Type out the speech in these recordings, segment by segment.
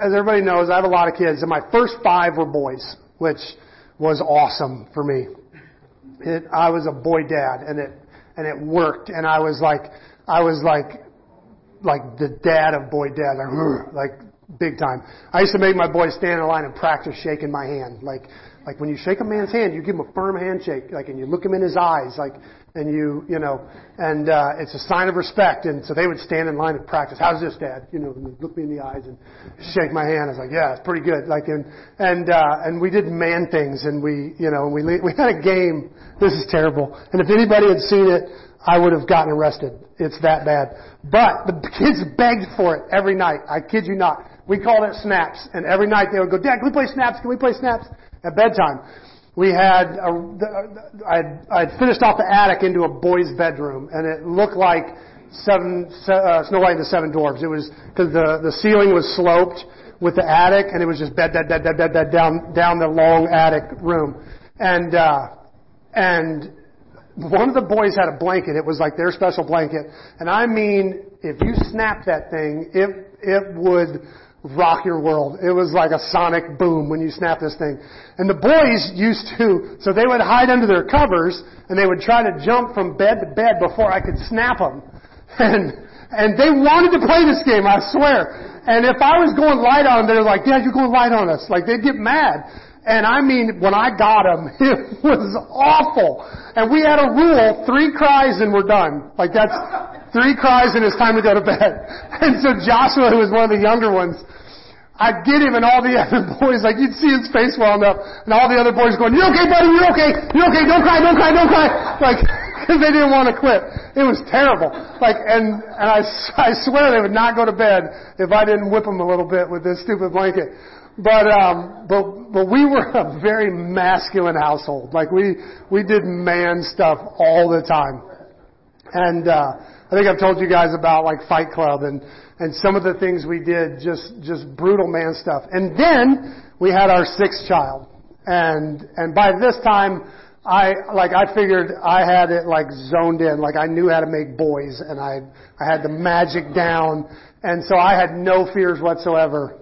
as everybody knows, I have a lot of kids, and my first five were boys, which was awesome for me. It, I was a boy dad, and it and it worked, and I was like, I was like, like the dad of boy dad, like, like big time. I used to make my boys stand in line and practice shaking my hand, like like when you shake a man's hand, you give him a firm handshake, like, and you look him in his eyes, like, and you, you know, and uh, it's a sign of respect. And so they would stand in line and practice. How's this, Dad? You know, look me in the eyes and shake my hand. I was like, yeah, it's pretty good. Like, and and uh, and we did man things, and we, you know, we we had a game. This is terrible. And if anybody had seen it, I would have gotten arrested. It's that bad. But the kids begged for it every night. I kid you not. We called it snaps, and every night they would go, Dad, can we play snaps? Can we play snaps? At bedtime. We had, I'd, I'd finished off the attic into a boy's bedroom, and it looked like seven, uh, Snow White and the Seven Dwarfs. It was, cause the, the ceiling was sloped with the attic, and it was just bed, bed, bed, bed, bed, bed, down, down the long attic room. And, uh, and one of the boys had a blanket. It was like their special blanket. And I mean, if you snap that thing, it, it would, rock your world. It was like a sonic boom when you snap this thing. And the boys used to, so they would hide under their covers and they would try to jump from bed to bed before I could snap them. And, and they wanted to play this game, I swear. And if I was going light on them, they were like, Dad, you're going light on us. Like they'd get mad. And I mean, when I got him, it was awful. And we had a rule, three cries and we're done. Like that's, three cries and it's time to go to bed. And so Joshua, who was one of the younger ones, I'd get him and all the other boys, like you'd see his face welling up, and all the other boys going, you're okay buddy, you're okay, you're okay, don't cry, don't cry, don't cry. Like, cause they didn't want to quit. It was terrible. Like, and, and I, I swear they would not go to bed if I didn't whip them a little bit with this stupid blanket. But, um, but, but we were a very masculine household. Like we, we did man stuff all the time. And, uh, I think I've told you guys about like Fight Club and, and some of the things we did, just, just brutal man stuff. And then we had our sixth child. And, and by this time, I, like, I figured I had it like zoned in, like I knew how to make boys and I, I had the magic down. And so I had no fears whatsoever.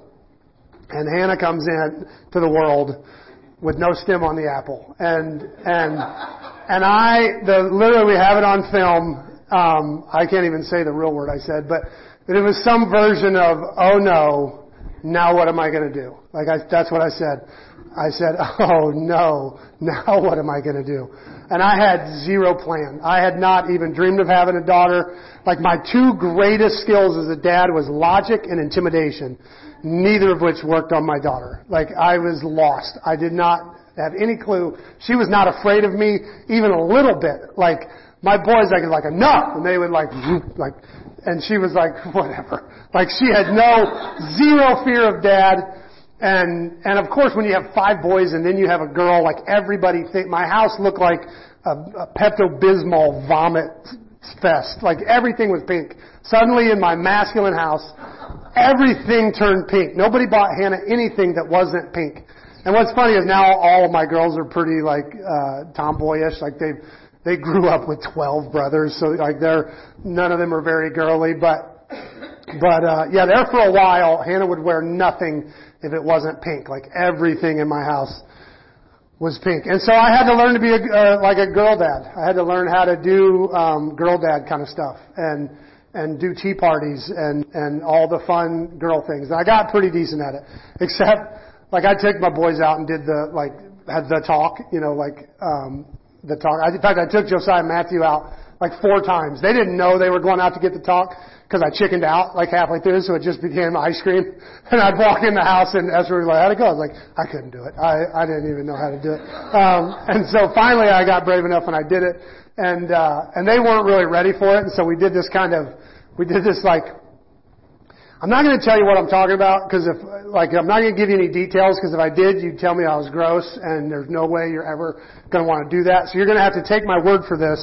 And Hannah comes in to the world with no stem on the apple. And, and, and I, the, literally we have it on film um, I can't even say the real word I said, but, but it was some version of, oh no, now what am I going to do? Like I, that's what I said. I said, oh no, now what am I going to do? And I had zero plan. I had not even dreamed of having a daughter. Like my two greatest skills as a dad was logic and intimidation, neither of which worked on my daughter. Like I was lost. I did not have any clue. She was not afraid of me even a little bit. Like my boys, I could like enough, and they would like, like, and she was like, whatever. Like she had no, zero fear of dad. And, and of course when you have five boys and then you have a girl, like everybody think, my house looked like a, a Pepto-Bismol vomit fest. Like everything was pink. Suddenly in my masculine house, everything turned pink. Nobody bought Hannah anything that wasn't pink. And what's funny is now all of my girls are pretty like, uh, tomboyish. Like they've, they grew up with 12 brothers, so like they're, none of them are very girly, but, but, uh, yeah, there for a while, Hannah would wear nothing if it wasn't pink. Like everything in my house was pink. And so I had to learn to be a, uh, like a girl dad. I had to learn how to do, um, girl dad kind of stuff and, and do tea parties and, and all the fun girl things. And I got pretty decent at it. Except, like I took my boys out and did the, like, had the talk, you know, like, um, the talk. I, In fact, I took Josiah and Matthew out like four times. They didn't know they were going out to get the talk because I chickened out like halfway through, so it just became ice cream. And I'd walk in the house and Ezra was like, how'd it go? I was like, I couldn't do it. I, I didn't even know how to do it. Um, and so finally I got brave enough and I did it. And, uh, and they weren't really ready for it. And so we did this kind of, we did this like I'm not going to tell you what I'm talking about because if, like, I'm not going to give you any details because if I did, you'd tell me I was gross and there's no way you're ever going to want to do that. So you're going to have to take my word for this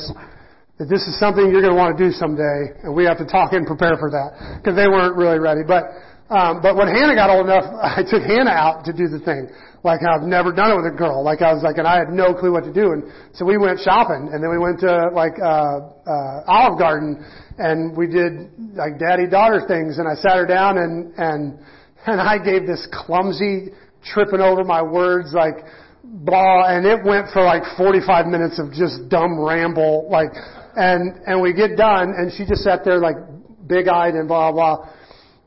that this is something you're going to want to do someday and we have to talk and prepare for that because they weren't really ready. But, um, but when Hannah got old enough, I took Hannah out to do the thing. Like I've never done it with a girl. Like I was like, and I had no clue what to do. And so we went shopping and then we went to like, uh, uh, Olive Garden and we did like daddy daughter things and I sat her down and and and I gave this clumsy, tripping over my words, like, blah, and it went for like 45 minutes of just dumb ramble, like, and, and we get done, and she just sat there like, big-eyed and blah, blah.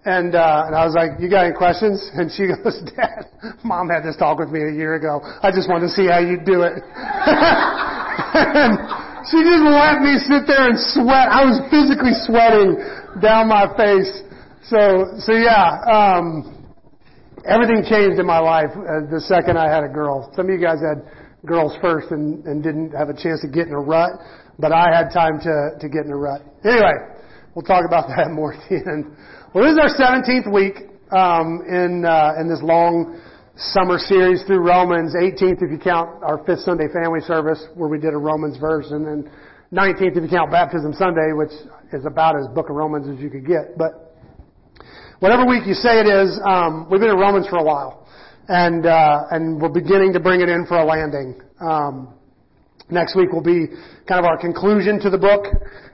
And, uh, and I was like, you got any questions? And she goes, Dad, mom had this talk with me a year ago. I just wanted to see how you do it. and she just let me sit there and sweat. I was physically sweating down my face. So, so yeah, um, everything changed in my life uh, the second I had a girl. Some of you guys had girls first and, and didn't have a chance to get in a rut, but I had time to, to get in a rut. Anyway, we'll talk about that more at the end. Well, this is our 17th week um, in uh, in this long summer series through Romans. 18th if you count our fifth Sunday family service where we did a Romans verse, and then 19th if you count Baptism Sunday, which is about as Book of Romans as you could get. But whatever week you say it is, um, we've been in Romans for a while, and uh, and we're beginning to bring it in for a landing. Um, next week will be kind of our conclusion to the book,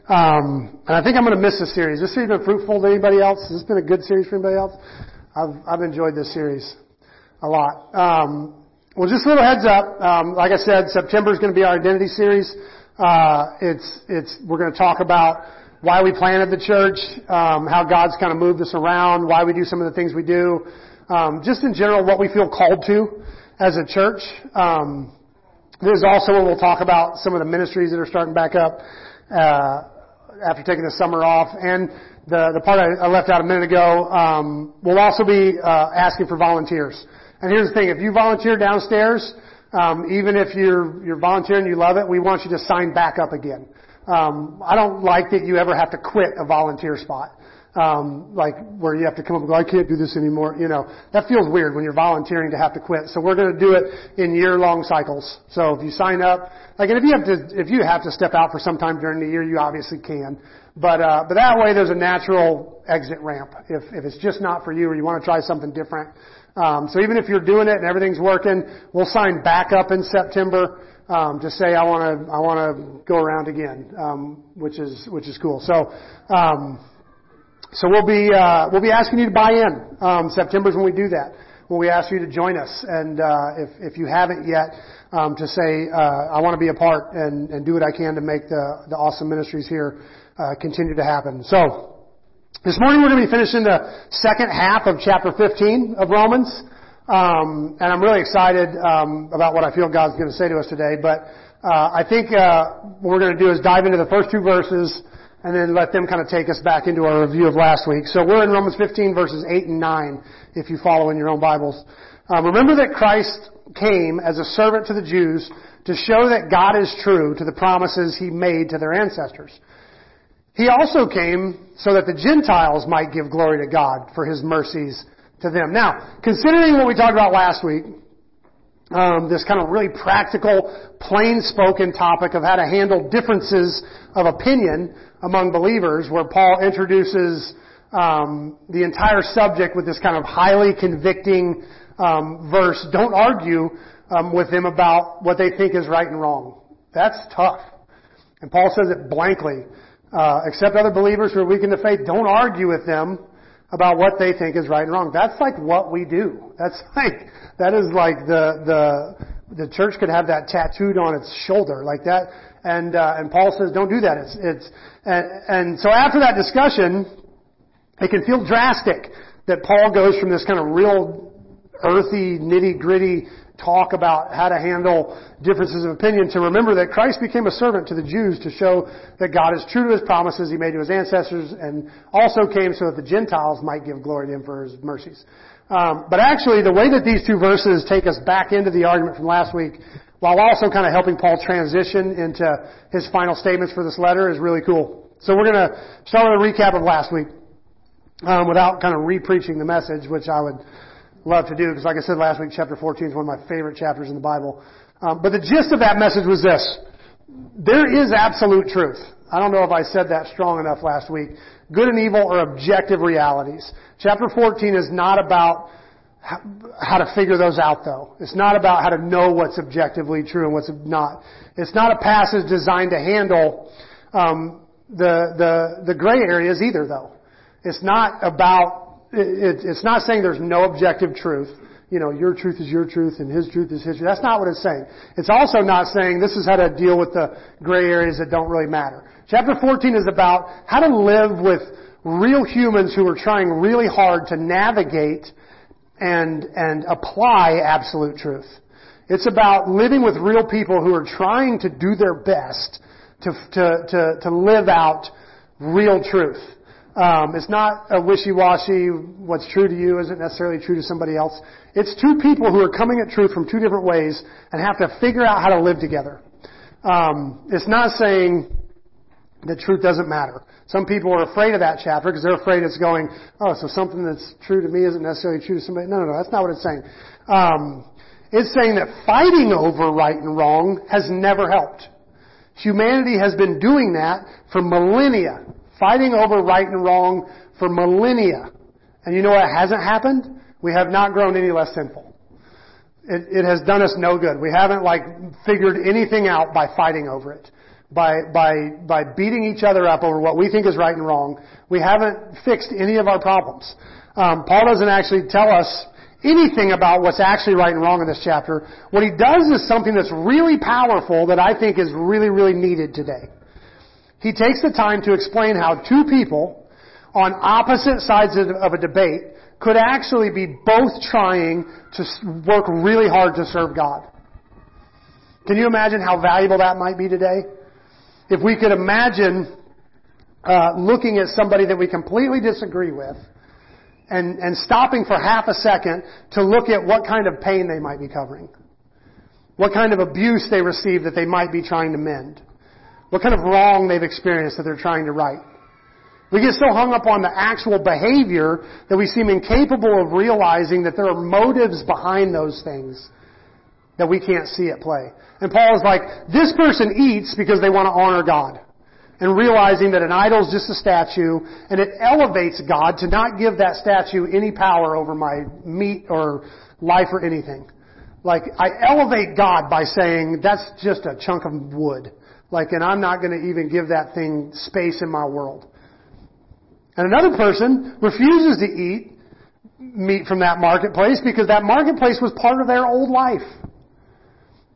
um, and I think I'm going to miss this series. This series been fruitful to anybody else? Has this been a good series for anybody else? I've I've enjoyed this series a lot. Um, well, just a little heads up. Um, like I said, September is going to be our identity series. Uh, it's it's we're going to talk about why we planted the church, um, how God's kind of moved us around, why we do some of the things we do, um, just in general what we feel called to as a church. Um, there's also where we'll talk about some of the ministries that are starting back up uh, after taking the summer off, and the the part I, I left out a minute ago. Um, we'll also be uh, asking for volunteers. And here's the thing: if you volunteer downstairs, um, even if you're you're volunteering, you love it, we want you to sign back up again. Um, I don't like that you ever have to quit a volunteer spot. Um, like where you have to come up and go, I can't do this anymore. You know, that feels weird when you're volunteering to have to quit. So we're going to do it in year-long cycles. So if you sign up, like, and if you have to, if you have to step out for some time during the year, you obviously can. But uh, but that way, there's a natural exit ramp. If if it's just not for you, or you want to try something different. Um, so even if you're doing it and everything's working, we'll sign back up in September um, to say I want to I want to go around again, um, which is which is cool. So um, so we'll be uh, we'll be asking you to buy in. Um, September's when we do that. When we ask you to join us, and uh, if if you haven't yet, um, to say uh, I want to be a part and and do what I can to make the the awesome ministries here uh, continue to happen. So. This morning we're going to be finishing the second half of chapter 15 of Romans. Um, and I'm really excited um, about what I feel God's going to say to us today. But uh, I think uh, what we're going to do is dive into the first two verses and then let them kind of take us back into our review of last week. So we're in Romans 15 verses 8 and 9 if you follow in your own Bibles. Um, remember that Christ came as a servant to the Jews to show that God is true to the promises he made to their ancestors. He also came so that the Gentiles might give glory to God for his mercies to them. Now, considering what we talked about last week, um, this kind of really practical, plain-spoken topic of how to handle differences of opinion among believers, where Paul introduces um, the entire subject with this kind of highly convicting um, verse. Don't argue um, with them about what they think is right and wrong. That's tough. And Paul says it blankly. Uh, accept other believers who are weak in the faith. Don't argue with them about what they think is right and wrong. That's like what we do. That's like, that is like the, the, the church could have that tattooed on its shoulder like that. And, uh, and Paul says don't do that. It's, it's, and, and so after that discussion, it can feel drastic that Paul goes from this kind of real earthy, nitty gritty talk about how to handle differences of opinion to remember that Christ became a servant to the Jews to show that God is true to his promises he made to his ancestors and also came so that the Gentiles might give glory to him for his mercies. Um, but actually, the way that these two verses take us back into the argument from last week, while also kind of helping Paul transition into his final statements for this letter, is really cool. So we're going to start with a recap of last week, um, without kind of re-preaching the message, which I would love to do because, like I said last week, chapter 14 is one of my favorite chapters in the Bible. Um, but the gist of that message was this: there is absolute truth. I don't know if I said that strong enough last week. Good and evil are objective realities. Chapter 14 is not about how to figure those out though. It's not about how to know what's objectively true and what's not. It's not a passage designed to handle um, the the the gray areas either though. It's not about it, it's not saying there's no objective truth. You know, your truth is your truth and his truth is his truth. That's not what it's saying. It's also not saying this is how to deal with the gray areas that don't really matter. Chapter 14 is about how to live with real humans who are trying really hard to navigate and, and apply absolute truth. It's about living with real people who are trying to do their best to, to, to, to live out real truth. Um, it's not a wishy-washy, what's true to you isn't necessarily true to somebody else. It's two people who are coming at truth from two different ways and have to figure out how to live together. Um, it's not saying that truth doesn't matter. Some people are afraid of that chapter because they're afraid it's going, oh, so something that's true to me isn't necessarily true to somebody. No, no, no, that's not what it's saying. Um, it's saying that fighting over right and wrong has never helped. Humanity has been doing that for millennia fighting over right and wrong for millennia. And you know what hasn't happened? We have not grown any less sinful. It, it has done us no good. We haven't like figured anything out by fighting over it. By, by, by beating each other up over what we think is right and wrong. We haven't fixed any of our problems. Um, Paul doesn't actually tell us anything about what's actually right and wrong in this chapter. What he does is something that's really powerful that I think is really, really needed today. He takes the time to explain how two people on opposite sides of a debate could actually be both trying to work really hard to serve God. Can you imagine how valuable that might be today? If we could imagine uh, looking at somebody that we completely disagree with and, and stopping for half a second to look at what kind of pain they might be covering, what kind of abuse they receive that they might be trying to mend. What kind of wrong they've experienced that they're trying to right. We get so hung up on the actual behavior that we seem incapable of realizing that there are motives behind those things that we can't see at play. And Paul is like, this person eats because they want to honor God. And realizing that an idol is just a statue, and it elevates God to not give that statue any power over my meat or life or anything. Like, I elevate God by saying, that's just a chunk of wood. Like, and I'm not going to even give that thing space in my world. And another person refuses to eat meat from that marketplace because that marketplace was part of their old life.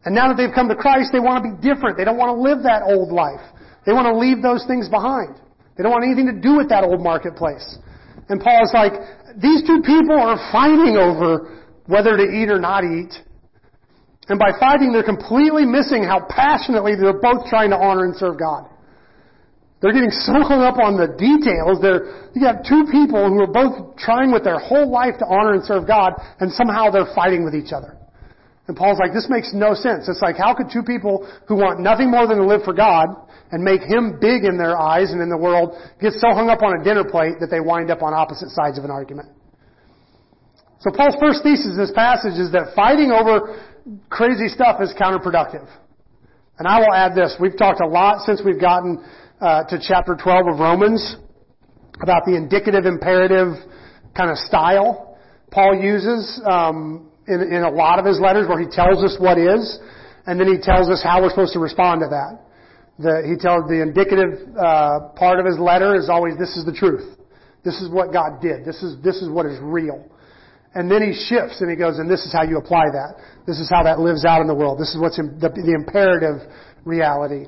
And now that they've come to Christ, they want to be different. They don't want to live that old life. They want to leave those things behind. They don't want anything to do with that old marketplace. And Paul is like, these two people are fighting over whether to eat or not eat. And by fighting, they're completely missing how passionately they're both trying to honor and serve God. They're getting so hung up on the details. They're, you have two people who are both trying with their whole life to honor and serve God, and somehow they're fighting with each other. And Paul's like, this makes no sense. It's like, how could two people who want nothing more than to live for God and make Him big in their eyes and in the world get so hung up on a dinner plate that they wind up on opposite sides of an argument? So Paul's first thesis in this passage is that fighting over crazy stuff is counterproductive. And I will add this. We've talked a lot since we've gotten uh, to chapter 12 of Romans about the indicative imperative kind of style Paul uses um, in, in a lot of his letters where he tells us what is, and then he tells us how we're supposed to respond to that. The, he tells the indicative uh, part of his letter is always this is the truth. This is what God did. This is this is what is real. And then he shifts and he goes, and this is how you apply that. This is how that lives out in the world. This is what's the, the imperative reality.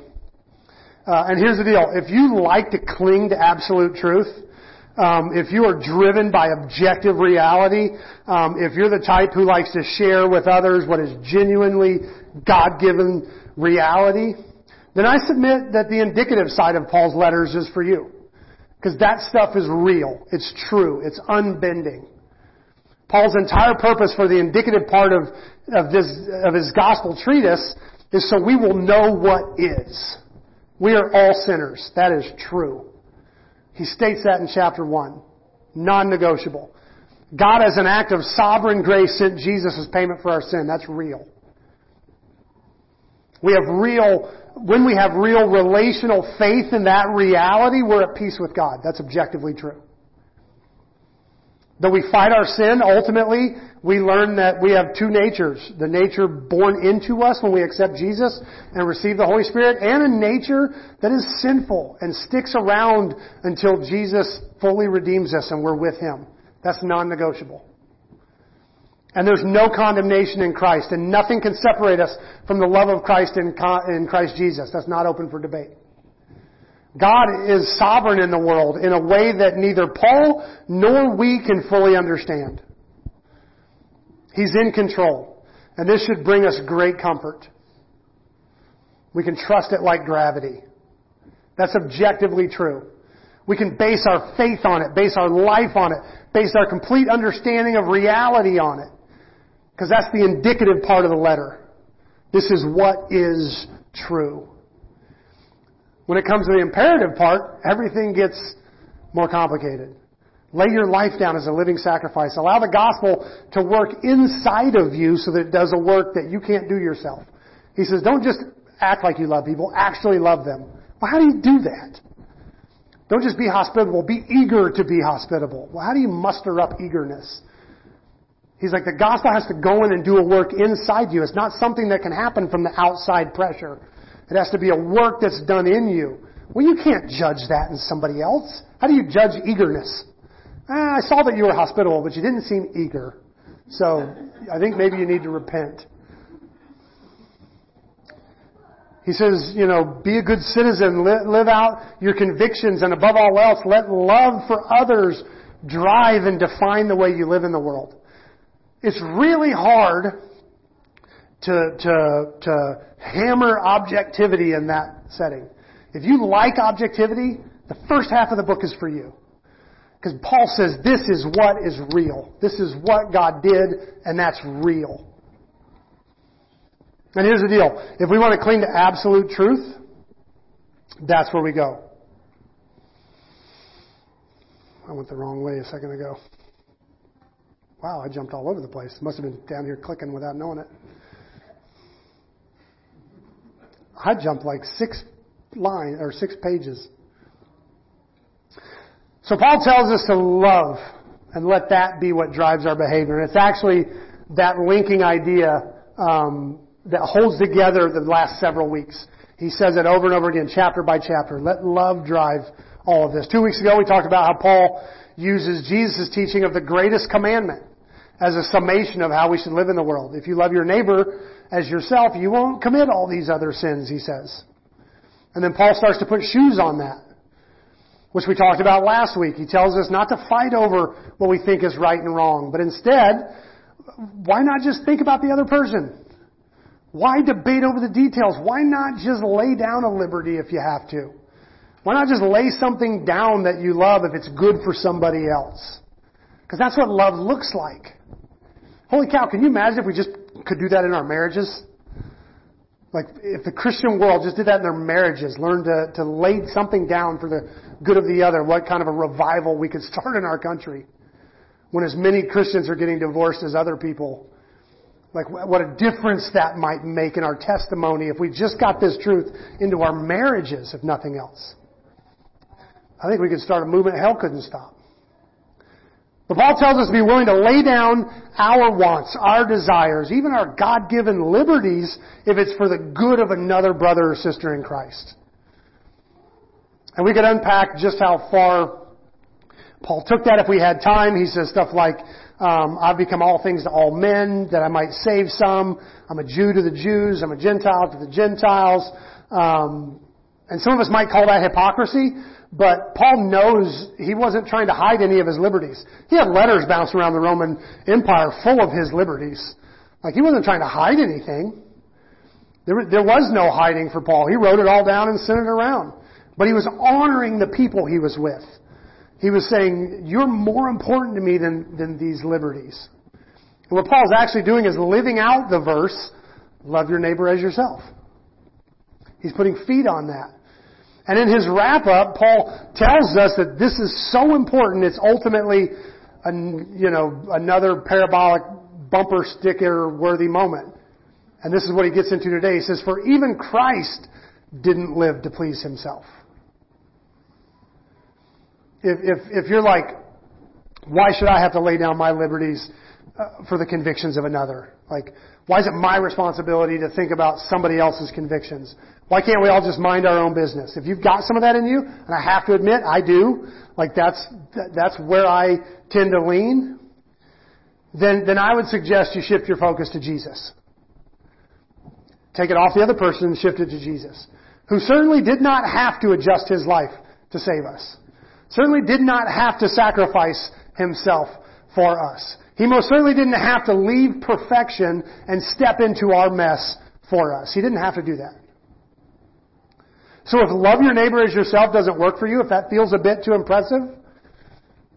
Uh, and here's the deal. If you like to cling to absolute truth, um, if you are driven by objective reality, um, if you're the type who likes to share with others what is genuinely God-given reality, then I submit that the indicative side of Paul's letters is for you. Because that stuff is real. It's true. It's unbending. Paul's entire purpose for the indicative part of, of this, of his gospel treatise is so we will know what is. We are all sinners. That is true. He states that in chapter 1. Non-negotiable. God as an act of sovereign grace sent Jesus as payment for our sin. That's real. We have real, when we have real relational faith in that reality, we're at peace with God. That's objectively true. Though we fight our sin, ultimately, we learn that we have two natures. The nature born into us when we accept Jesus and receive the Holy Spirit, and a nature that is sinful and sticks around until Jesus fully redeems us and we're with Him. That's non-negotiable. And there's no condemnation in Christ, and nothing can separate us from the love of Christ in, Christ Jesus. That's not open for debate. God is sovereign in the world in a way that neither Paul nor we can fully understand. He's in control. And this should bring us great comfort. We can trust it like gravity. That's objectively true. We can base our faith on it, base our life on it, base our complete understanding of reality on it. Because that's the indicative part of the letter. This is what is true. When it comes to the imperative part, everything gets more complicated. Lay your life down as a living sacrifice. Allow the gospel to work inside of you so that it does a work that you can't do yourself. He says, don't just act like you love people, actually love them. Well, how do you do that? Don't just be hospitable, be eager to be hospitable. Well, how do you muster up eagerness? He's like, the gospel has to go in and do a work inside you. It's not something that can happen from the outside pressure. It has to be a work that's done in you. Well, you can't judge that in somebody else. How do you judge eagerness? Ah, I saw that you were hospitable, but you didn't seem eager. So, I think maybe you need to repent. He says, you know, be a good citizen, live out your convictions, and above all else, let love for others drive and define the way you live in the world. It's really hard to, to, to hammer objectivity in that setting. If you like objectivity, the first half of the book is for you. Because Paul says this is what is real. This is what God did, and that's real. And here's the deal. If we want to cling to absolute truth, that's where we go. I went the wrong way a second ago. Wow, I jumped all over the place. Must have been down here clicking without knowing it. I jumped like six lines or six pages. So Paul tells us to love and let that be what drives our behavior. And it's actually that linking idea um, that holds together the last several weeks. He says it over and over again, chapter by chapter. Let love drive all of this. Two weeks ago, we talked about how Paul uses Jesus' teaching of the greatest commandment as a summation of how we should live in the world. If you love your neighbor as yourself, you won't commit all these other sins, he says. And then Paul starts to put shoes on that, which we talked about last week. He tells us not to fight over what we think is right and wrong, but instead, why not just think about the other person? Why debate over the details? Why not just lay down a liberty if you have to? Why not just lay something down that you love if it's good for somebody else? Because that's what love looks like. Holy cow, can you imagine if we just could do that in our marriages? Like, if the Christian world just did that in their marriages, learned to, to lay something down for the good of the other, what kind of a revival we could start in our country when as many Christians are getting divorced as other people. Like, what a difference that might make in our testimony if we just got this truth into our marriages, if nothing else. I think we could start a movement hell couldn't stop. But Paul tells us to be willing to lay down our wants, our desires, even our God-given liberties if it's for the good of another brother or sister in Christ. And we could unpack just how far Paul took that if we had time. He says stuff like, um, I've become all things to all men that I might save some. I'm a Jew to the Jews. I'm a Gentile to the Gentiles. Um, and some of us might call that hypocrisy. But Paul knows he wasn't trying to hide any of his liberties. He had letters bouncing around the Roman Empire full of his liberties. Like he wasn't trying to hide anything. There, there was no hiding for Paul. He wrote it all down and sent it around. But he was honoring the people he was with. He was saying, you're more important to me than, than these liberties. And what Paul's actually doing is living out the verse, love your neighbor as yourself. He's putting feet on that. And in his wrap up, Paul tells us that this is so important, it's ultimately, a, you know, another parabolic bumper sticker worthy moment. And this is what he gets into today. He says, for even Christ didn't live to please himself. If, if, if you're like, why should I have to lay down my liberties uh, for the convictions of another? Like, why is it my responsibility to think about somebody else's convictions? Why can't we all just mind our own business? If you've got some of that in you, and I have to admit, I do, like that's, that's where I tend to lean, then, then I would suggest you shift your focus to Jesus. Take it off the other person and shift it to Jesus, who certainly did not have to adjust his life to save us. Certainly did not have to sacrifice himself for us. He most certainly didn't have to leave perfection and step into our mess for us. He didn't have to do that. So if love your neighbor as yourself doesn't work for you, if that feels a bit too impressive,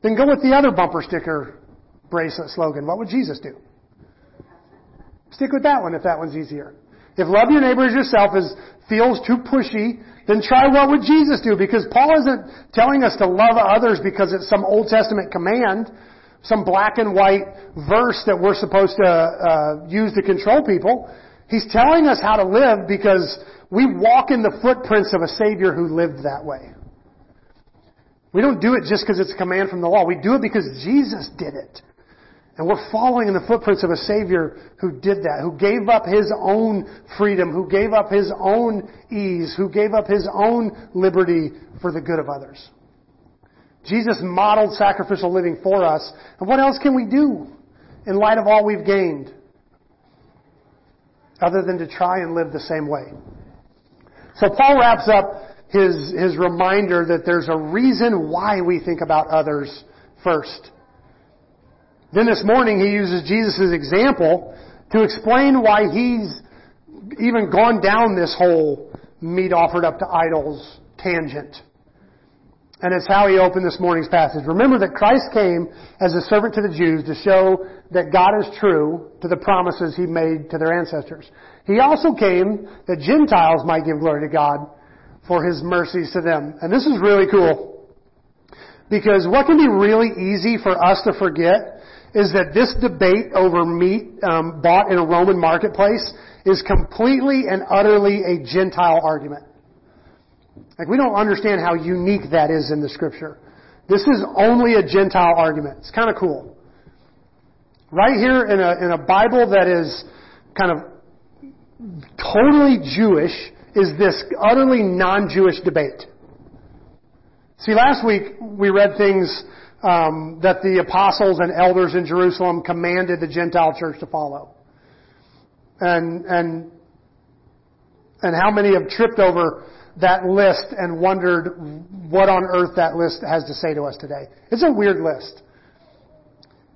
then go with the other bumper sticker bracelet slogan. What would Jesus do? Stick with that one if that one's easier. If love your neighbor as yourself is, feels too pushy, then try what would Jesus do? Because Paul isn't telling us to love others because it's some Old Testament command, some black and white verse that we're supposed to uh, use to control people. He's telling us how to live because we walk in the footprints of a Savior who lived that way. We don't do it just because it's a command from the law. We do it because Jesus did it. And we're following in the footprints of a Savior who did that, who gave up His own freedom, who gave up His own ease, who gave up His own liberty for the good of others. Jesus modeled sacrificial living for us. And what else can we do in light of all we've gained? Other than to try and live the same way. So Paul wraps up his, his reminder that there's a reason why we think about others first. Then this morning he uses Jesus' example to explain why he's even gone down this whole meat offered up to idols tangent. And it's how he opened this morning's passage. Remember that Christ came as a servant to the Jews to show that God is true to the promises he made to their ancestors. He also came that Gentiles might give glory to God for his mercies to them. And this is really cool. Because what can be really easy for us to forget is that this debate over meat um, bought in a Roman marketplace is completely and utterly a Gentile argument. Like we don't understand how unique that is in the scripture. This is only a Gentile argument. It's kind of cool. Right here in a, in a Bible that is kind of totally Jewish is this utterly non-Jewish debate. See, last week we read things um, that the apostles and elders in Jerusalem commanded the Gentile church to follow, and and and how many have tripped over that list and wondered what on earth that list has to say to us today. It's a weird list.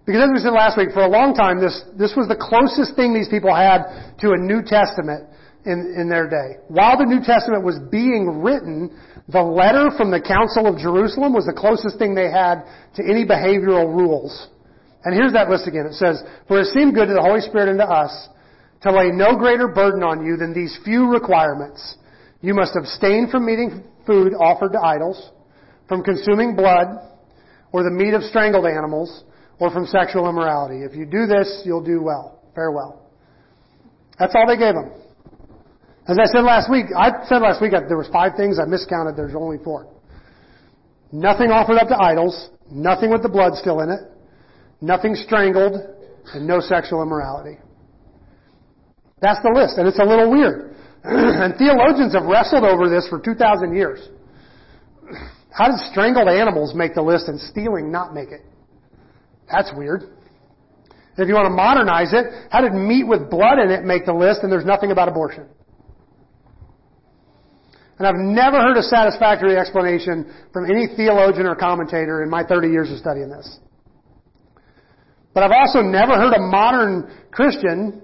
Because as we said last week, for a long time, this, this was the closest thing these people had to a New Testament in, in their day. While the New Testament was being written, the letter from the Council of Jerusalem was the closest thing they had to any behavioral rules. And here's that list again. It says, For it seemed good to the Holy Spirit and to us to lay no greater burden on you than these few requirements you must abstain from eating food offered to idols, from consuming blood, or the meat of strangled animals, or from sexual immorality. If you do this, you'll do well. Farewell. That's all they gave them. As I said last week, I said last week there was five things. I miscounted. There's only four. Nothing offered up to idols. Nothing with the blood still in it. Nothing strangled. And no sexual immorality. That's the list. And it's a little weird. and theologians have wrestled over this for 2,000 years. How did strangled animals make the list and stealing not make it? That's weird. If you want to modernize it, how did meat with blood in it make the list and there's nothing about abortion? And I've never heard a satisfactory explanation from any theologian or commentator in my 30 years of studying this. But I've also never heard a modern Christian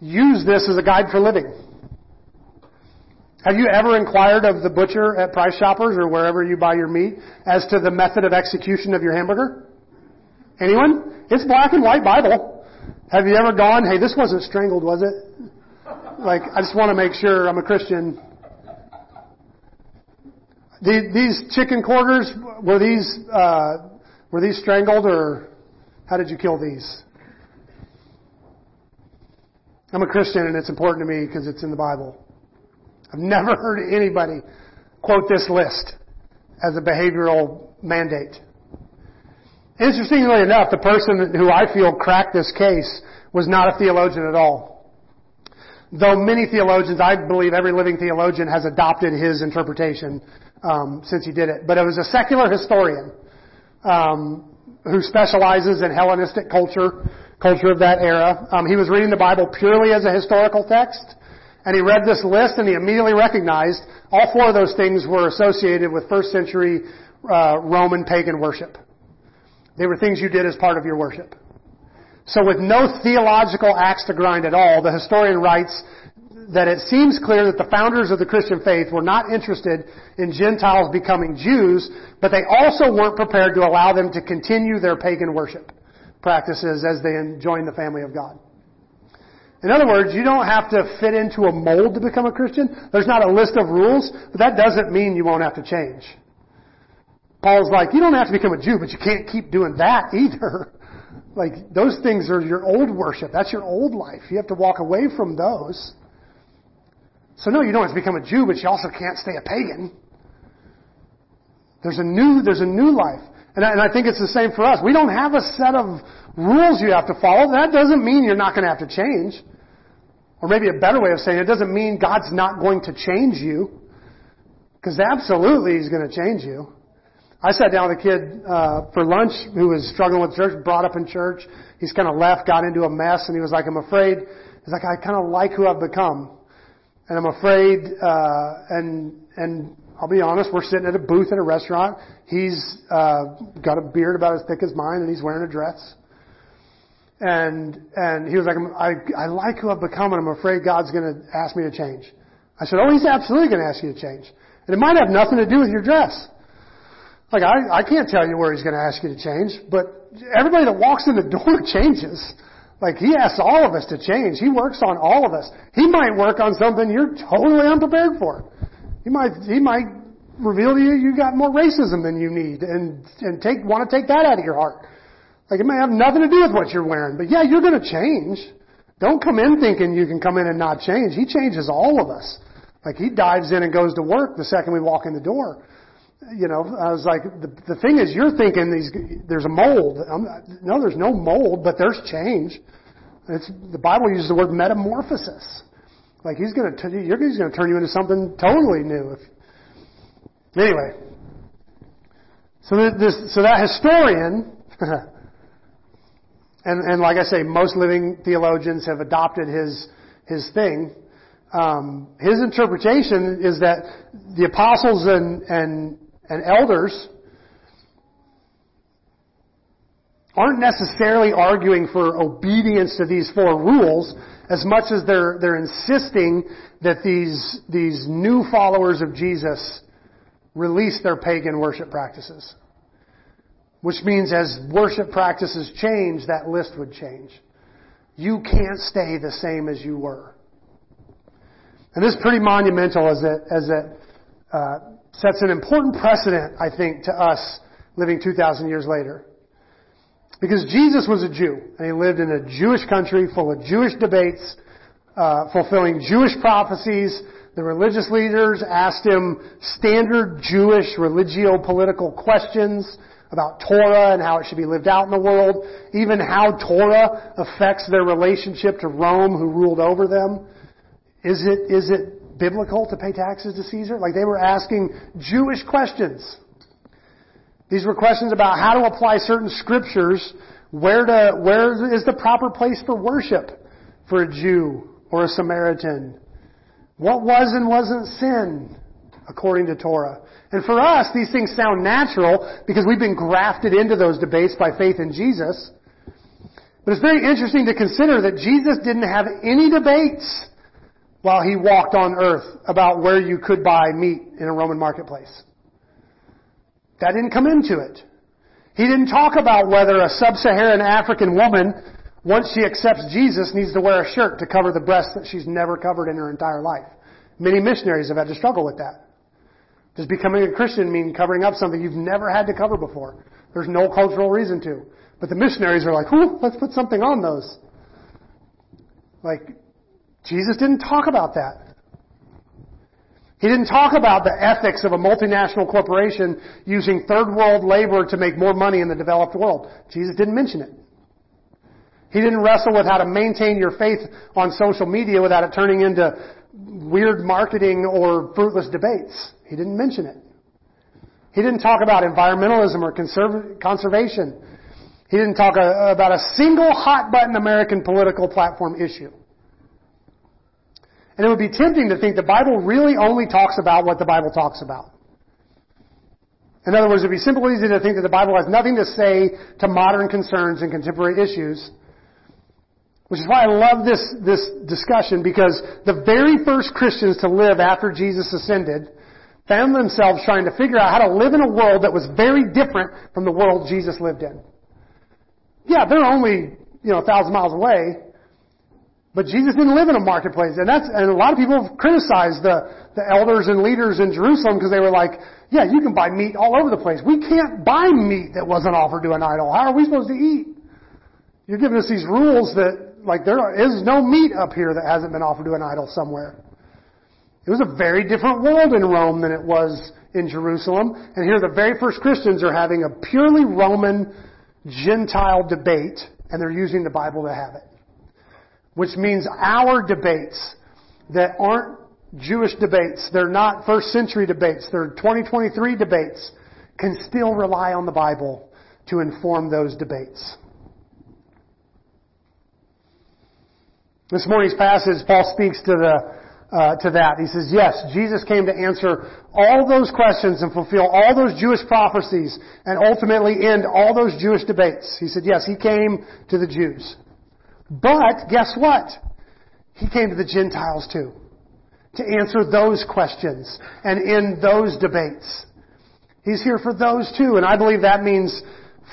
use this as a guide for living. Have you ever inquired of the butcher at Price Shoppers or wherever you buy your meat as to the method of execution of your hamburger? Anyone? It's black and white Bible. Have you ever gone, hey, this wasn't strangled, was it? Like, I just want to make sure I'm a Christian. These chicken quarters, were these, uh, were these strangled or how did you kill these? I'm a Christian and it's important to me because it's in the Bible. I've never heard anybody quote this list as a behavioral mandate. Interestingly enough, the person who I feel cracked this case was not a theologian at all. Though many theologians, I believe every living theologian has adopted his interpretation um, since he did it. But it was a secular historian um, who specializes in Hellenistic culture, culture of that era. Um, he was reading the Bible purely as a historical text, and he read this list and he immediately recognized all four of those things were associated with first century uh, Roman pagan worship. They were things you did as part of your worship. So with no theological axe to grind at all, the historian writes that it seems clear that the founders of the Christian faith were not interested in Gentiles becoming Jews, but they also weren't prepared to allow them to continue their pagan worship practices as they joined the family of God. In other words, you don't have to fit into a mold to become a Christian. There's not a list of rules, but that doesn't mean you won't have to change. Paul's like, you don't have to become a Jew, but you can't keep doing that either. like, those things are your old worship. That's your old life. You have to walk away from those. So no, you don't have to become a Jew, but you also can't stay a pagan. There's a new, there's a new life. And I, and I think it's the same for us. We don't have a set of rules you have to follow. That doesn't mean you're not going to have to change. Or maybe a better way of saying it, it doesn't mean God's not going to change you. Because absolutely He's going to change you. I sat down with a kid uh, for lunch who was struggling with church, brought up in church. He's kind of left, got into a mess, and he was like, "I'm afraid." He's like, "I kind of like who I've become, and I'm afraid." Uh, and and I'll be honest, we're sitting at a booth at a restaurant. He's uh, got a beard about as thick as mine, and he's wearing a dress. And and he was like, "I I like who I've become, and I'm afraid God's going to ask me to change." I said, "Oh, He's absolutely going to ask you to change, and it might have nothing to do with your dress." Like I, I can't tell you where he's going to ask you to change, but everybody that walks in the door changes. Like he asks all of us to change. He works on all of us. He might work on something you're totally unprepared for. He might, he might reveal to you you got more racism than you need and, and take, want to take that out of your heart. Like it may have nothing to do with what you're wearing, but yeah, you're going to change. Don't come in thinking you can come in and not change. He changes all of us. Like he dives in and goes to work the second we walk in the door you know, I was like, the, the thing is, you're thinking these, there's a mold. I'm, no, there's no mold, but there's change. It's, the Bible uses the word metamorphosis. Like he's going to, he's going to turn you into something totally new. If, anyway, so this, so that historian, and and like I say, most living theologians have adopted his his thing. Um, his interpretation is that the apostles and and and elders aren't necessarily arguing for obedience to these four rules as much as they're, they're insisting that these, these new followers of Jesus release their pagan worship practices. Which means as worship practices change, that list would change. You can't stay the same as you were. And this is pretty monumental as it, as it uh, sets an important precedent, I think, to us living 2,000 years later. Because Jesus was a Jew, and he lived in a Jewish country full of Jewish debates, uh, fulfilling Jewish prophecies. The religious leaders asked him standard Jewish religio-political questions about Torah and how it should be lived out in the world, even how Torah affects their relationship to Rome who ruled over them. Is it, is it biblical to pay taxes to Caesar? Like they were asking Jewish questions. These were questions about how to apply certain scriptures, where to, where is the proper place for worship for a Jew or a Samaritan? What was and wasn't sin according to Torah? And for us, these things sound natural because we've been grafted into those debates by faith in Jesus. But it's very interesting to consider that Jesus didn't have any debates while he walked on earth about where you could buy meat in a Roman marketplace. That didn't come into it. He didn't talk about whether a sub-Saharan African woman, once she accepts Jesus, needs to wear a shirt to cover the breasts that she's never covered in her entire life. Many missionaries have had to struggle with that. Does becoming a Christian mean covering up something you've never had to cover before? There's no cultural reason to. But the missionaries are like, ooh, let's put something on those. Like, Jesus didn't talk about that. He didn't talk about the ethics of a multinational corporation using third world labor to make more money in the developed world. Jesus didn't mention it. He didn't wrestle with how to maintain your faith on social media without it turning into weird marketing or fruitless debates. He didn't mention it. He didn't talk about environmentalism or conservation. He didn't talk a, about a single hot button American political platform issue. And it would be tempting to think the Bible really only talks about what the Bible talks about. In other words, it would be simple and easy to think that the Bible has nothing to say to modern concerns and contemporary issues. Which is why I love this, this discussion because the very first Christians to live after Jesus ascended found themselves trying to figure out how to live in a world that was very different from the world Jesus lived in. Yeah, they're only, you know, a thousand miles away, but Jesus didn't live in a marketplace. And that's, and a lot of people have criticized the, the elders and leaders in Jerusalem because they were like, yeah, you can buy meat all over the place. We can't buy meat that wasn't offered to an idol. How are we supposed to eat? You're giving us these rules that, like, there is no meat up here that hasn't been offered to an idol somewhere. It was a very different world in Rome than it was in Jerusalem. And here the very first Christians are having a purely Roman Gentile debate, and they're using the Bible to have it. Which means our debates that aren't Jewish debates, they're not first century debates, they're 2023 debates, can still rely on the Bible to inform those debates. This morning's passage, Paul speaks to the uh, to that. He says, yes, Jesus came to answer all those questions and fulfill all those Jewish prophecies and ultimately end all those Jewish debates. He said, yes, he came to the Jews. But guess what? He came to the Gentiles too. To answer those questions and end those debates. He's here for those too. And I believe that means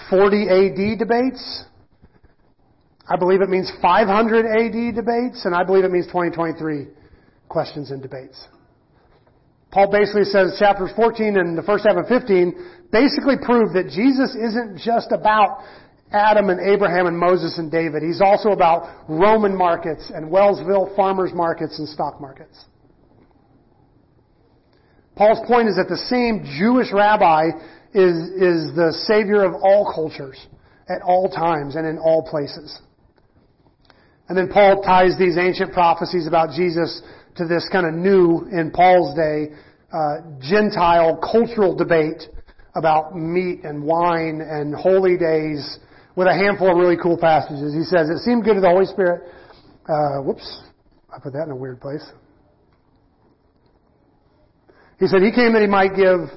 40 AD debates. I believe it means 500 AD debates. And I believe it means 2023 questions and debates. Paul basically says chapters 14 and the first half of 15 basically prove that Jesus isn't just about Adam and Abraham and Moses and David. He's also about Roman markets and Wellsville farmers markets and stock markets. Paul's point is that the same Jewish rabbi is, is the savior of all cultures at all times and in all places. And then Paul ties these ancient prophecies about Jesus to this kind of new, in Paul's day, uh, Gentile cultural debate about meat and wine and holy days with a handful of really cool passages. He says, it seemed good to the Holy Spirit. Uh, whoops. I put that in a weird place. He said he came that he might give,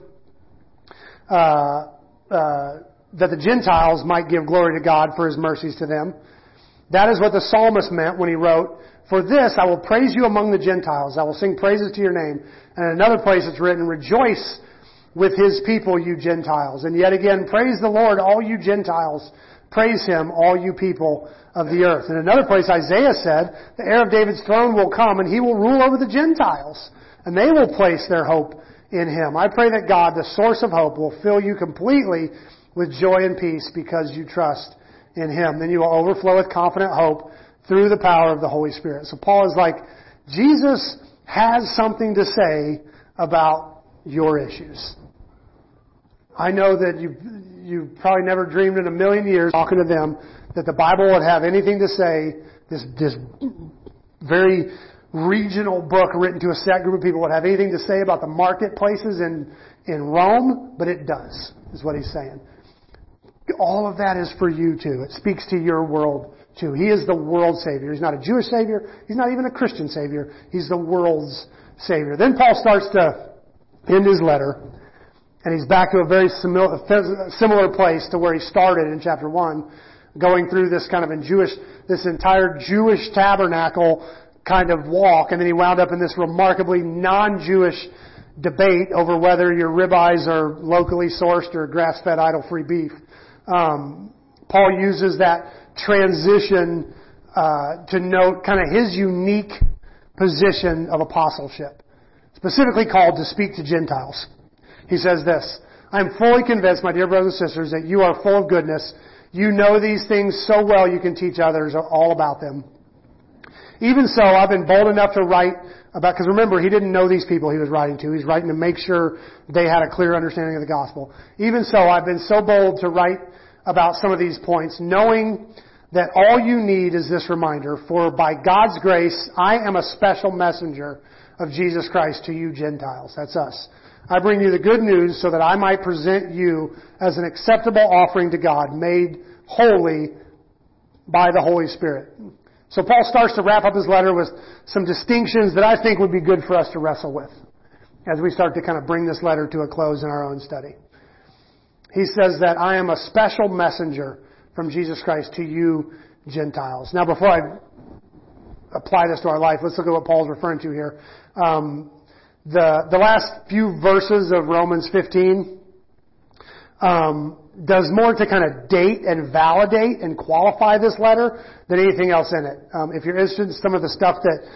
uh, uh, that the Gentiles might give glory to God for his mercies to them. That is what the psalmist meant when he wrote, for this I will praise you among the Gentiles. I will sing praises to your name. And in another place it's written, rejoice with his people, you Gentiles. And yet again, praise the Lord, all you Gentiles. Praise him, all you people of the earth. In another place, Isaiah said, the heir of David's throne will come and he will rule over the Gentiles. And they will place their hope in him. I pray that God, the source of hope, will fill you completely with joy and peace because you trust in him. Then you will overflow with confident hope through the power of the Holy Spirit. So Paul is like, Jesus has something to say about your issues. I know that you you probably never dreamed in a million years talking to them that the Bible would have anything to say. This this very regional book written to a set group of people would have anything to say about the marketplaces in in Rome, but it does. Is what he's saying. All of that is for you too. It speaks to your world too. He is the world Savior. He's not a Jewish Savior. He's not even a Christian Savior. He's the world's Savior. Then Paul starts to end his letter, and he's back to a very similar place to where he started in chapter 1, going through this kind of in Jewish, this entire Jewish tabernacle kind of walk, and then he wound up in this remarkably non-Jewish debate over whether your ribeyes are locally sourced or grass-fed idol-free beef. Um, Paul uses that transition uh, to note kind of his unique position of apostleship, specifically called to speak to Gentiles. He says this, I am fully convinced, my dear brothers and sisters, that you are full of goodness. You know these things so well you can teach others all about them. Even so, I've been bold enough to write about, because remember, he didn't know these people he was writing to. He's writing to make sure they had a clear understanding of the gospel. Even so, I've been so bold to write about some of these points, knowing that all you need is this reminder, for by God's grace, I am a special messenger of Jesus Christ to you Gentiles. That's us. I bring you the good news so that I might present you as an acceptable offering to God, made holy by the Holy Spirit. So Paul starts to wrap up his letter with some distinctions that I think would be good for us to wrestle with as we start to kind of bring this letter to a close in our own study. He says that I am a special messenger from Jesus Christ to you Gentiles. Now before I apply this to our life, let's look at what Paul's referring to here. Um, the, the last few verses of Romans 15 um, does more to kind of date and validate and qualify this letter than anything else in it. Um, if you're interested in some of the stuff that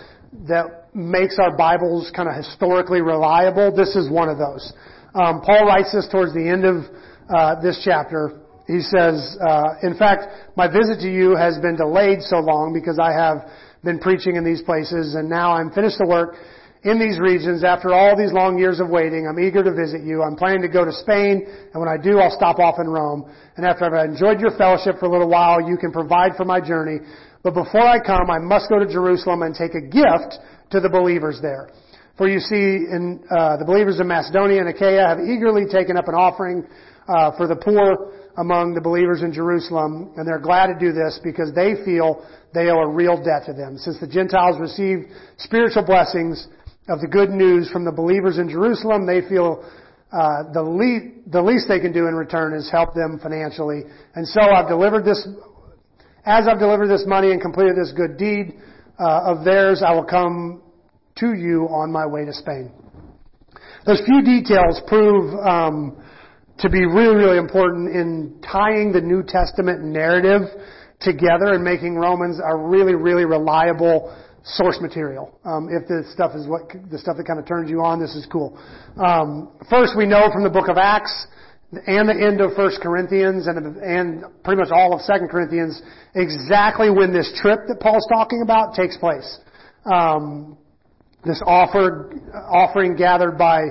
that makes our Bibles kind of historically reliable, this is one of those. Um, Paul writes this towards the end of uh, this chapter. He says, uh, "In fact, my visit to you has been delayed so long because I have been preaching in these places, and now I'm finished the work." In these regions after all these long years of waiting. I'm eager to visit you. I'm planning to go to Spain, and when I do, I'll stop off in Rome. And after I've enjoyed your fellowship for a little while, you can provide for my journey. But before I come, I must go to Jerusalem and take a gift to the believers there. For you see, in, uh, the believers in Macedonia and Achaia have eagerly taken up an offering uh, for the poor among the believers in Jerusalem, and they're glad to do this because they feel they owe a real debt to them. Since the Gentiles received spiritual blessings, of the good news from the believers in Jerusalem, they feel uh, the, least, the least they can do in return is help them financially. And so I've delivered this, as I've delivered this money and completed this good deed uh, of theirs, I will come to you on my way to Spain. Those few details prove um, to be really, really important in tying the New Testament narrative together and making Romans a really, really reliable source material. Um, if this stuff is what the stuff that kind of turns you on, this is cool. Um, first, we know from the book of Acts and the end of First Corinthians and and pretty much all of Second Corinthians exactly when this trip that Paul's talking about takes place. Um, this offered offering gathered by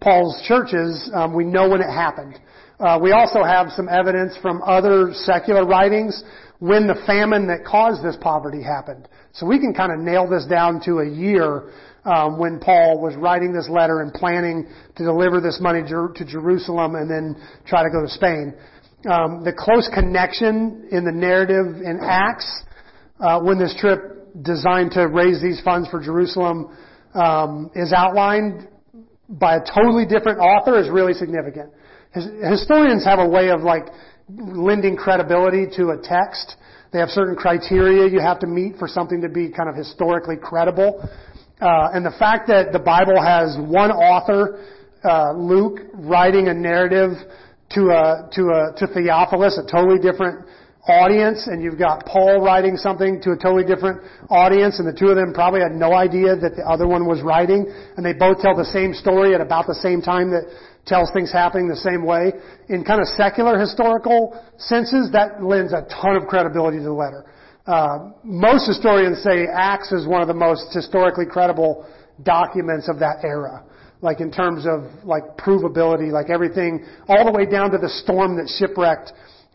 Paul's churches, um, we know when it happened. Uh, we also have some evidence from other secular writings when the famine that caused this poverty happened. So we can kind of nail this down to a year um, when Paul was writing this letter and planning to deliver this money to Jerusalem and then try to go to Spain. Um, the close connection in the narrative in Acts uh, when this trip designed to raise these funds for Jerusalem um, is outlined by a totally different author is really significant. His, historians have a way of like lending credibility to a text. They have certain criteria you have to meet for something to be kind of historically credible. Uh, and the fact that the Bible has one author, uh, Luke, writing a narrative to a to a to Theophilus, a totally different audience, and you've got Paul writing something to a totally different audience, and the two of them probably had no idea that the other one was writing, and they both tell the same story at about the same time that tells things happening the same way. In kind of secular historical senses, that lends a ton of credibility to the letter. Uh, most historians say Acts is one of the most historically credible documents of that era. Like in terms of like provability, like everything, all the way down to the storm that shipwrecked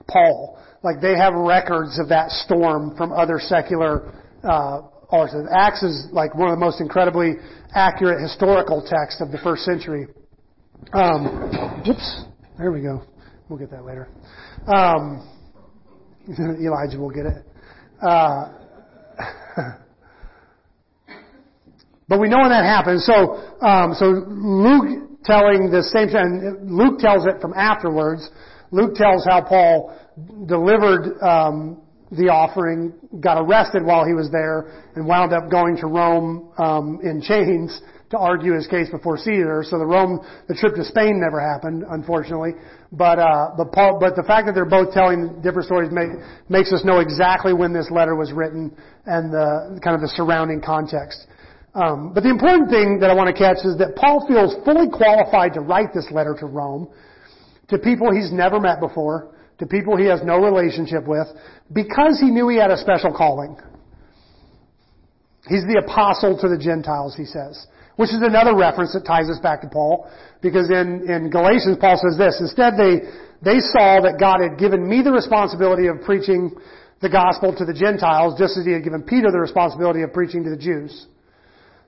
Paul. Like they have records of that storm from other secular uh, authors. Acts is like one of the most incredibly accurate historical texts of the first century. Um, oops, there we go. We'll get that later. Um, Elijah will get it. Uh, but we know when that happens. So, um, so Luke telling the same thing. Luke tells it from afterwards. Luke tells how Paul delivered um, the offering, got arrested while he was there, and wound up going to Rome um, in chains to argue his case before Caesar. So the Rome, the trip to Spain never happened, unfortunately. But uh, but Paul, but the fact that they're both telling different stories make, makes us know exactly when this letter was written and the kind of the surrounding context. Um, but the important thing that I want to catch is that Paul feels fully qualified to write this letter to Rome, to people he's never met before, to people he has no relationship with, because he knew he had a special calling. He's the apostle to the Gentiles, he says. Which is another reference that ties us back to Paul. Because in, in Galatians, Paul says this, instead they, they saw that God had given me the responsibility of preaching the gospel to the Gentiles, just as he had given Peter the responsibility of preaching to the Jews.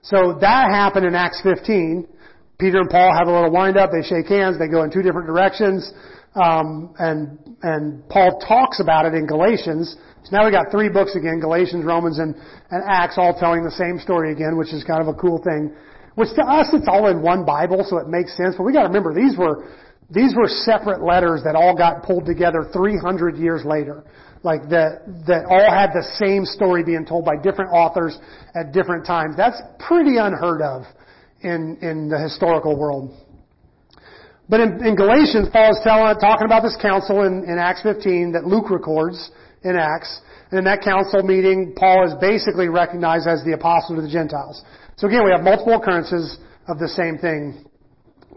So that happened in Acts 15. Peter and Paul have a little wind up, they shake hands, they go in two different directions, um, and, and Paul talks about it in Galatians, so now we got three books again, Galatians, Romans, and, and Acts, all telling the same story again, which is kind of a cool thing. Which to us, it's all in one Bible, so it makes sense. But we got to remember these were these were separate letters that all got pulled together 300 years later, like that that all had the same story being told by different authors at different times. That's pretty unheard of in in the historical world. But in, in Galatians, Paul is telling, talking about this council in, in Acts 15 that Luke records in Acts. And in that council meeting, Paul is basically recognized as the apostle to the Gentiles. So again, we have multiple occurrences of the same thing,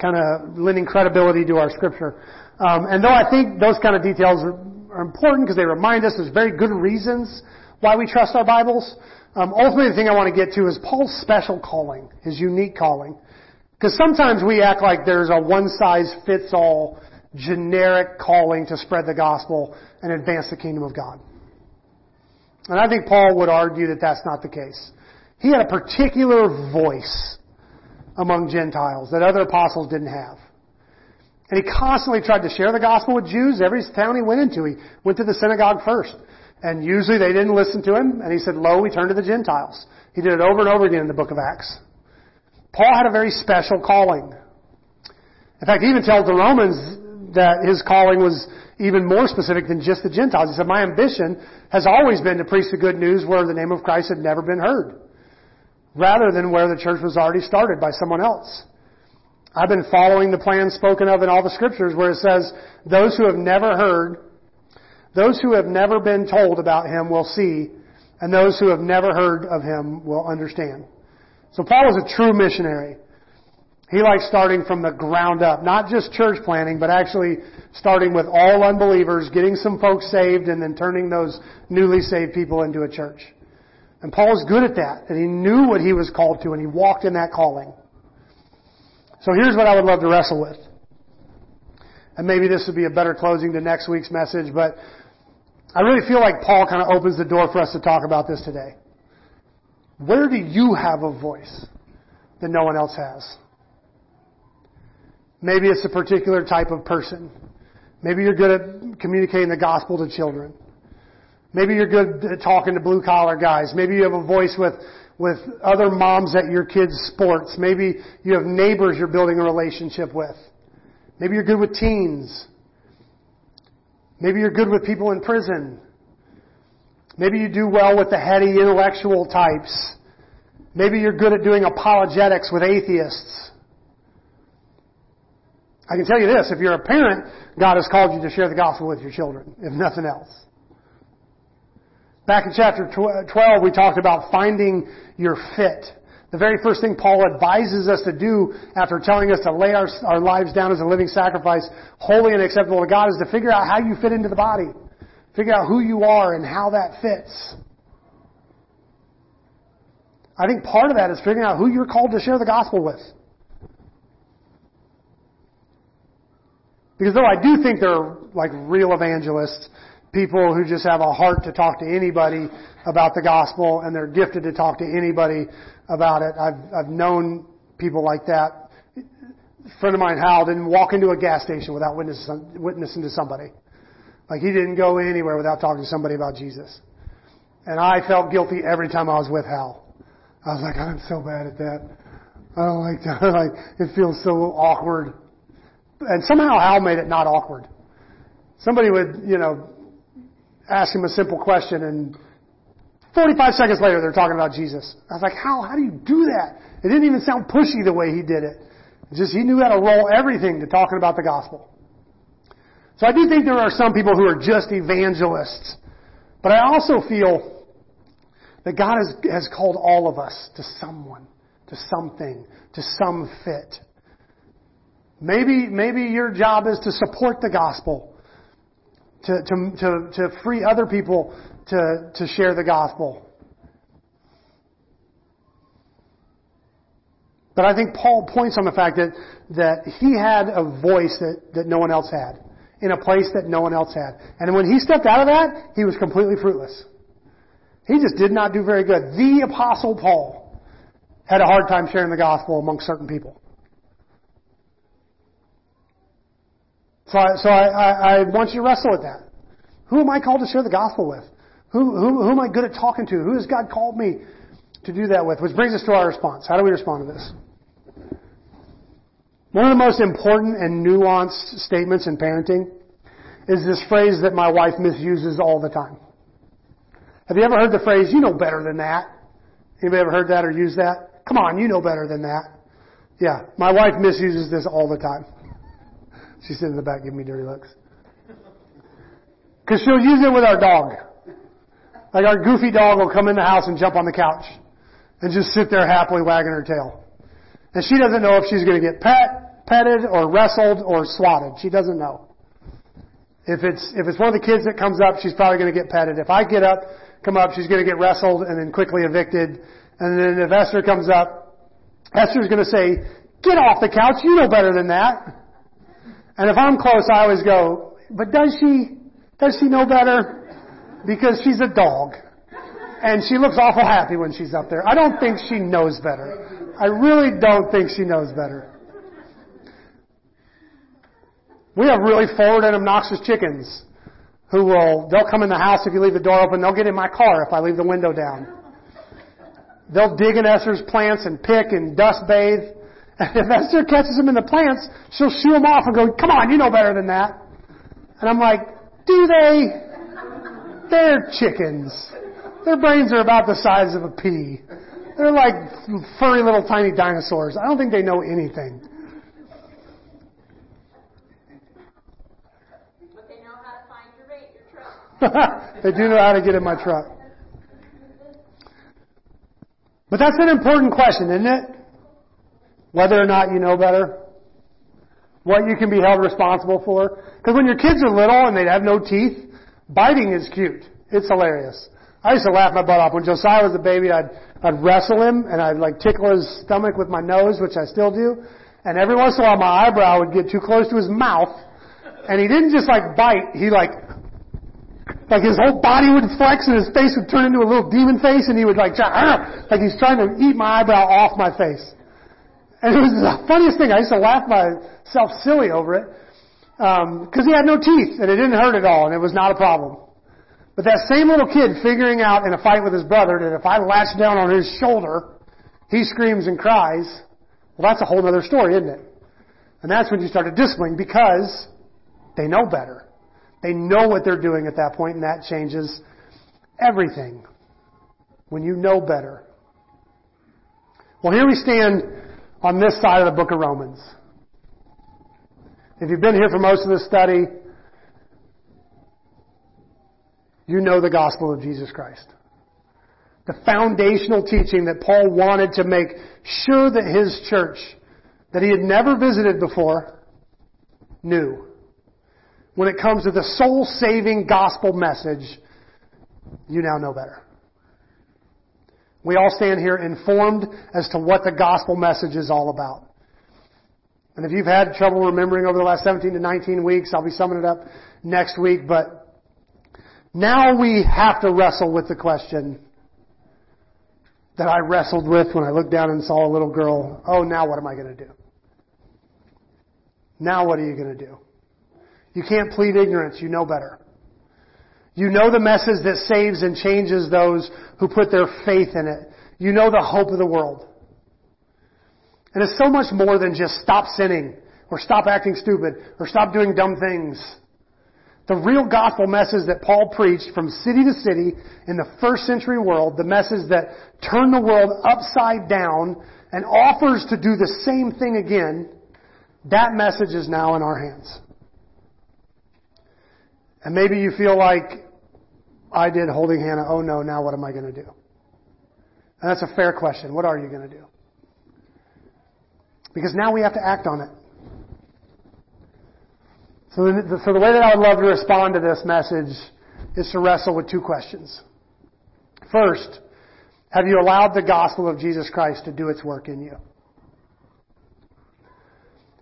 kind of lending credibility to our scripture. Um, and though I think those kind of details are, are important because they remind us there's very good reasons why we trust our Bibles, um, ultimately the thing I want to get to is Paul's special calling, his unique calling. Because sometimes we act like there's a one-size-fits-all generic calling to spread the gospel and advance the kingdom of God. And I think Paul would argue that that's not the case. He had a particular voice among Gentiles that other apostles didn't have. And he constantly tried to share the gospel with Jews every town he went into. He went to the synagogue first. And usually they didn't listen to him. And he said, Lo, we turn to the Gentiles. He did it over and over again in the book of Acts. Paul had a very special calling. In fact, he even tells the Romans that his calling was even more specific than just the Gentiles. He said, My ambition has always been to preach the good news where the name of Christ had never been heard, rather than where the church was already started by someone else. I've been following the plan spoken of in all the scriptures where it says, Those who have never heard, those who have never been told about him will see, and those who have never heard of him will understand. So Paul was a true missionary. He likes starting from the ground up, not just church planting, but actually starting with all unbelievers, getting some folks saved, and then turning those newly saved people into a church. And Paul was good at that, and he knew what he was called to, and he walked in that calling. So here's what I would love to wrestle with. And maybe this would be a better closing to next week's message, but I really feel like Paul kind of opens the door for us to talk about this today. Where do you have a voice that no one else has? Maybe it's a particular type of person. Maybe you're good at communicating the gospel to children. Maybe you're good at talking to blue collar guys. Maybe you have a voice with, with other moms at your kids' sports. Maybe you have neighbors you're building a relationship with. Maybe you're good with teens. Maybe you're good with people in prison. Maybe you do well with the heady intellectual types. Maybe you're good at doing apologetics with atheists. I can tell you this, if you're a parent, God has called you to share the gospel with your children, if nothing else. Back in chapter uh, 12, we talked about finding your fit. The very first thing Paul advises us to do after telling us to lay our, our lives down as a living sacrifice, holy and acceptable to God, is to figure out how you fit into the body. Figure out who you are and how that fits. I think part of that is figuring out who you're called to share the gospel with. Because though I do think there are like real evangelists, people who just have a heart to talk to anybody about the gospel and they're gifted to talk to anybody about it. I've, I've known people like that. A friend of mine, Hal, didn't walk into a gas station without witnessing to somebody. Like he didn't go anywhere without talking to somebody about Jesus. And I felt guilty every time I was with Hal. I was like, I'm so bad at that. I don't like that. like it feels so awkward. And somehow Hal made it not awkward. Somebody would, you know, ask him a simple question and 45 seconds later they're talking about Jesus. I was like, how, how do you do that? It didn't even sound pushy the way he did it. Just he knew how to roll everything to talking about the gospel. So I do think there are some people who are just evangelists. But I also feel that God has, has called all of us to someone, to something, to some fit. Maybe, maybe your job is to support the gospel, to, to, to, to free other people to, to share the gospel. But I think Paul points on the fact that, that he had a voice that, that no one else had, in a place that no one else had. And when he stepped out of that, he was completely fruitless. He just did not do very good. The apostle Paul had a hard time sharing the gospel among certain people. So I, so I, I, I want you to wrestle with that. Who am I called to share the gospel with? Who, who, who am I good at talking to? Who has God called me to do that with? Which brings us to our response. How do we respond to this? One of the most important and nuanced statements in parenting is this phrase that my wife misuses all the time. Have you ever heard the phrase, you know better than that? Anybody ever heard that or used that? Come on, you know better than that. Yeah, my wife misuses this all the time. She's sitting in the back giving me dirty looks. Cause she'll use it with our dog. Like our goofy dog will come in the house and jump on the couch and just sit there happily wagging her tail. And she doesn't know if she's going to get pet, petted or wrestled or swatted. She doesn't know. If it's, if it's one of the kids that comes up, she's probably going to get petted. If I get up, come up, she's going to get wrestled and then quickly evicted. And then if Esther comes up, Esther's going to say, get off the couch, you know better than that. And if I'm close, I always go, but does she, does she know better? Because she's a dog. And she looks awful happy when she's up there. I don't think she knows better. I really don't think she knows better. We have really forward and obnoxious chickens who will, they'll come in the house if you leave the door open. They'll get in my car if I leave the window down. They'll dig in Esther's plants and pick and dust bathe. And if Esther catches them in the plants, she'll shoo them off and go, come on, you know better than that. And I'm like, do they? They're chickens. Their brains are about the size of a pea. They're like furry little tiny dinosaurs. I don't think they know anything. But they know how to find your bait, your truck. they do know how to get in my truck. But that's an important question, isn't it? Whether or not you know better. What you can be held responsible for. Because when your kids are little and they have no teeth, biting is cute. It's hilarious. I used to laugh my butt off. When Josiah was a baby, I'd, I'd wrestle him and I'd like tickle his stomach with my nose, which I still do. And every once in a while my eyebrow would get too close to his mouth. And he didn't just like bite, he like, like his whole body would flex and his face would turn into a little demon face and he would like, like he's trying to eat my eyebrow off my face. And it was the funniest thing. I used to laugh myself silly over it. Um, cause he had no teeth and it didn't hurt at all and it was not a problem. But that same little kid figuring out in a fight with his brother that if I latch down on his shoulder, he screams and cries, well that's a whole other story, isn't it? And that's when you start to discipline because they know better. They know what they're doing at that point and that changes everything. When you know better. Well here we stand on this side of the book of Romans. If you've been here for most of the study, you know the gospel of Jesus Christ. The foundational teaching that Paul wanted to make sure that his church, that he had never visited before, knew. When it comes to the soul saving gospel message, you now know better. We all stand here informed as to what the gospel message is all about. And if you've had trouble remembering over the last 17 to 19 weeks, I'll be summing it up next week, but now we have to wrestle with the question that I wrestled with when I looked down and saw a little girl. Oh, now what am I going to do? Now what are you going to do? You can't plead ignorance. You know better. You know the message that saves and changes those who put their faith in it. You know the hope of the world. And it's so much more than just stop sinning or stop acting stupid or stop doing dumb things. The real gospel message that Paul preached from city to city in the first century world, the message that turned the world upside down and offers to do the same thing again, that message is now in our hands. And maybe you feel like I did holding Hannah, oh no, now what am I going to do? And that's a fair question. What are you going to do? Because now we have to act on it. So the, so the way that I would love to respond to this message is to wrestle with two questions. First, have you allowed the gospel of Jesus Christ to do its work in you?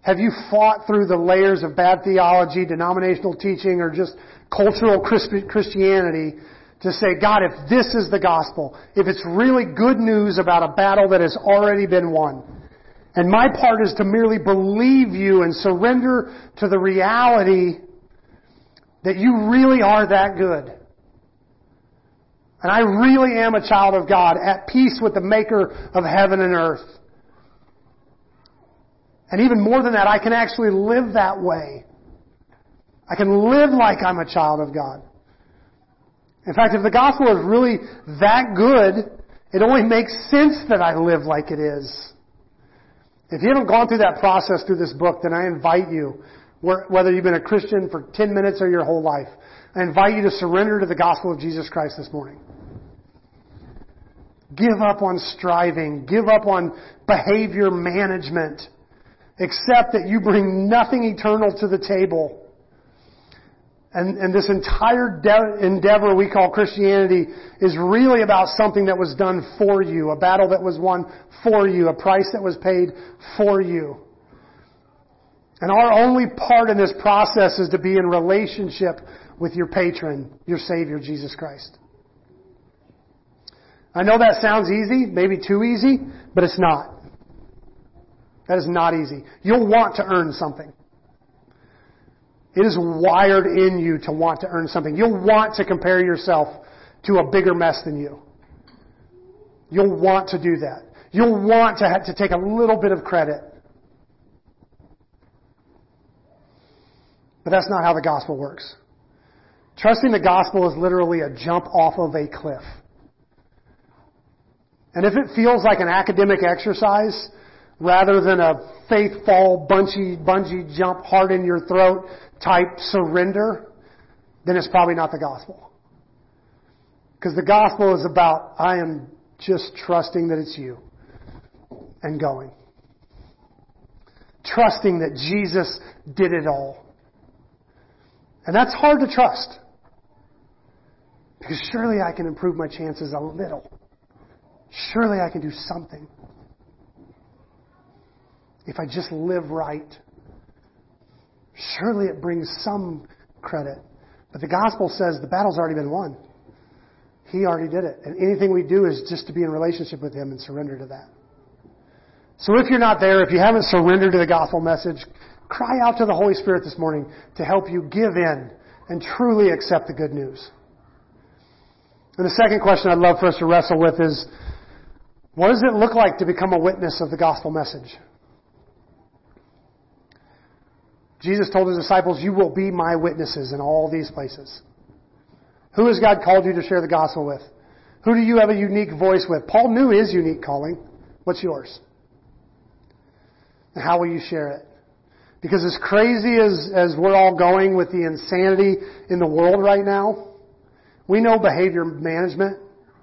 Have you fought through the layers of bad theology, denominational teaching, or just cultural Christianity to say, God, if this is the gospel, if it's really good news about a battle that has already been won, and my part is to merely believe you and surrender to the reality that you really are that good. And I really am a child of God, at peace with the maker of heaven and earth. And even more than that, I can actually live that way. I can live like I'm a child of God. In fact, if the gospel is really that good, it only makes sense that I live like it is. If you haven't gone through that process through this book, then I invite you, whether you've been a Christian for 10 minutes or your whole life, I invite you to surrender to the gospel of Jesus Christ this morning. Give up on striving. Give up on behavior management. Accept that you bring nothing eternal to the table. And, and this entire de- endeavor we call Christianity is really about something that was done for you, a battle that was won for you, a price that was paid for you. And our only part in this process is to be in relationship with your patron, your Savior, Jesus Christ. I know that sounds easy, maybe too easy, but it's not. That is not easy. You'll want to earn something. It is wired in you to want to earn something. You'll want to compare yourself to a bigger mess than you. You'll want to do that. You'll want to, have to take a little bit of credit. But that's not how the gospel works. Trusting the gospel is literally a jump off of a cliff. And if it feels like an academic exercise rather than a faith fall, bungee, bungee jump, hard in your throat type surrender, then it's probably not the gospel. Because the gospel is about, I am just trusting that it's you and going. Trusting that Jesus did it all. And that's hard to trust. Because surely I can improve my chances a little. Surely I can do something. If I just live right. Surely it brings some credit. But the gospel says the battle's already been won. He already did it. And anything we do is just to be in relationship with Him and surrender to that. So if you're not there, if you haven't surrendered to the gospel message, cry out to the Holy Spirit this morning to help you give in and truly accept the good news. And the second question I'd love for us to wrestle with is, what does it look like to become a witness of the gospel message? Jesus told his disciples, You will be my witnesses in all these places. Who has God called you to share the gospel with? Who do you have a unique voice with? Paul knew his unique calling. What's yours? And how will you share it? Because as crazy as, as we're all going with the insanity in the world right now, we know behavior management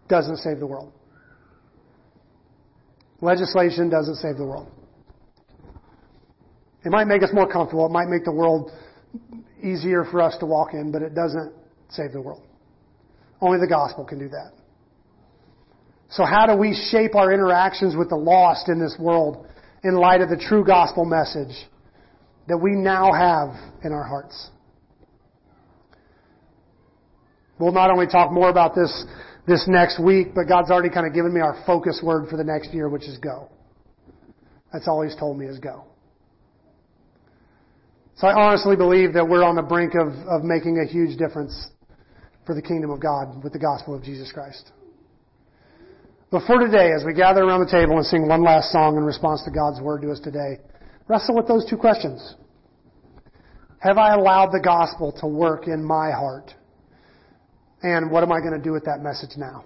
doesn't save the world. Legislation doesn't save the world. It might make us more comfortable. It might make the world easier for us to walk in, but it doesn't save the world. Only the gospel can do that. So how do we shape our interactions with the lost in this world in light of the true gospel message that we now have in our hearts? We'll not only talk more about this this next week, but God's already kind of given me our focus word for the next year, which is go. That's all He's told me is go. So I honestly believe that we're on the brink of, of making a huge difference for the kingdom of God with the gospel of Jesus Christ. But for today, as we gather around the table and sing one last song in response to God's word to us today, wrestle with those two questions. Have I allowed the gospel to work in my heart? And what am I going to do with that message now?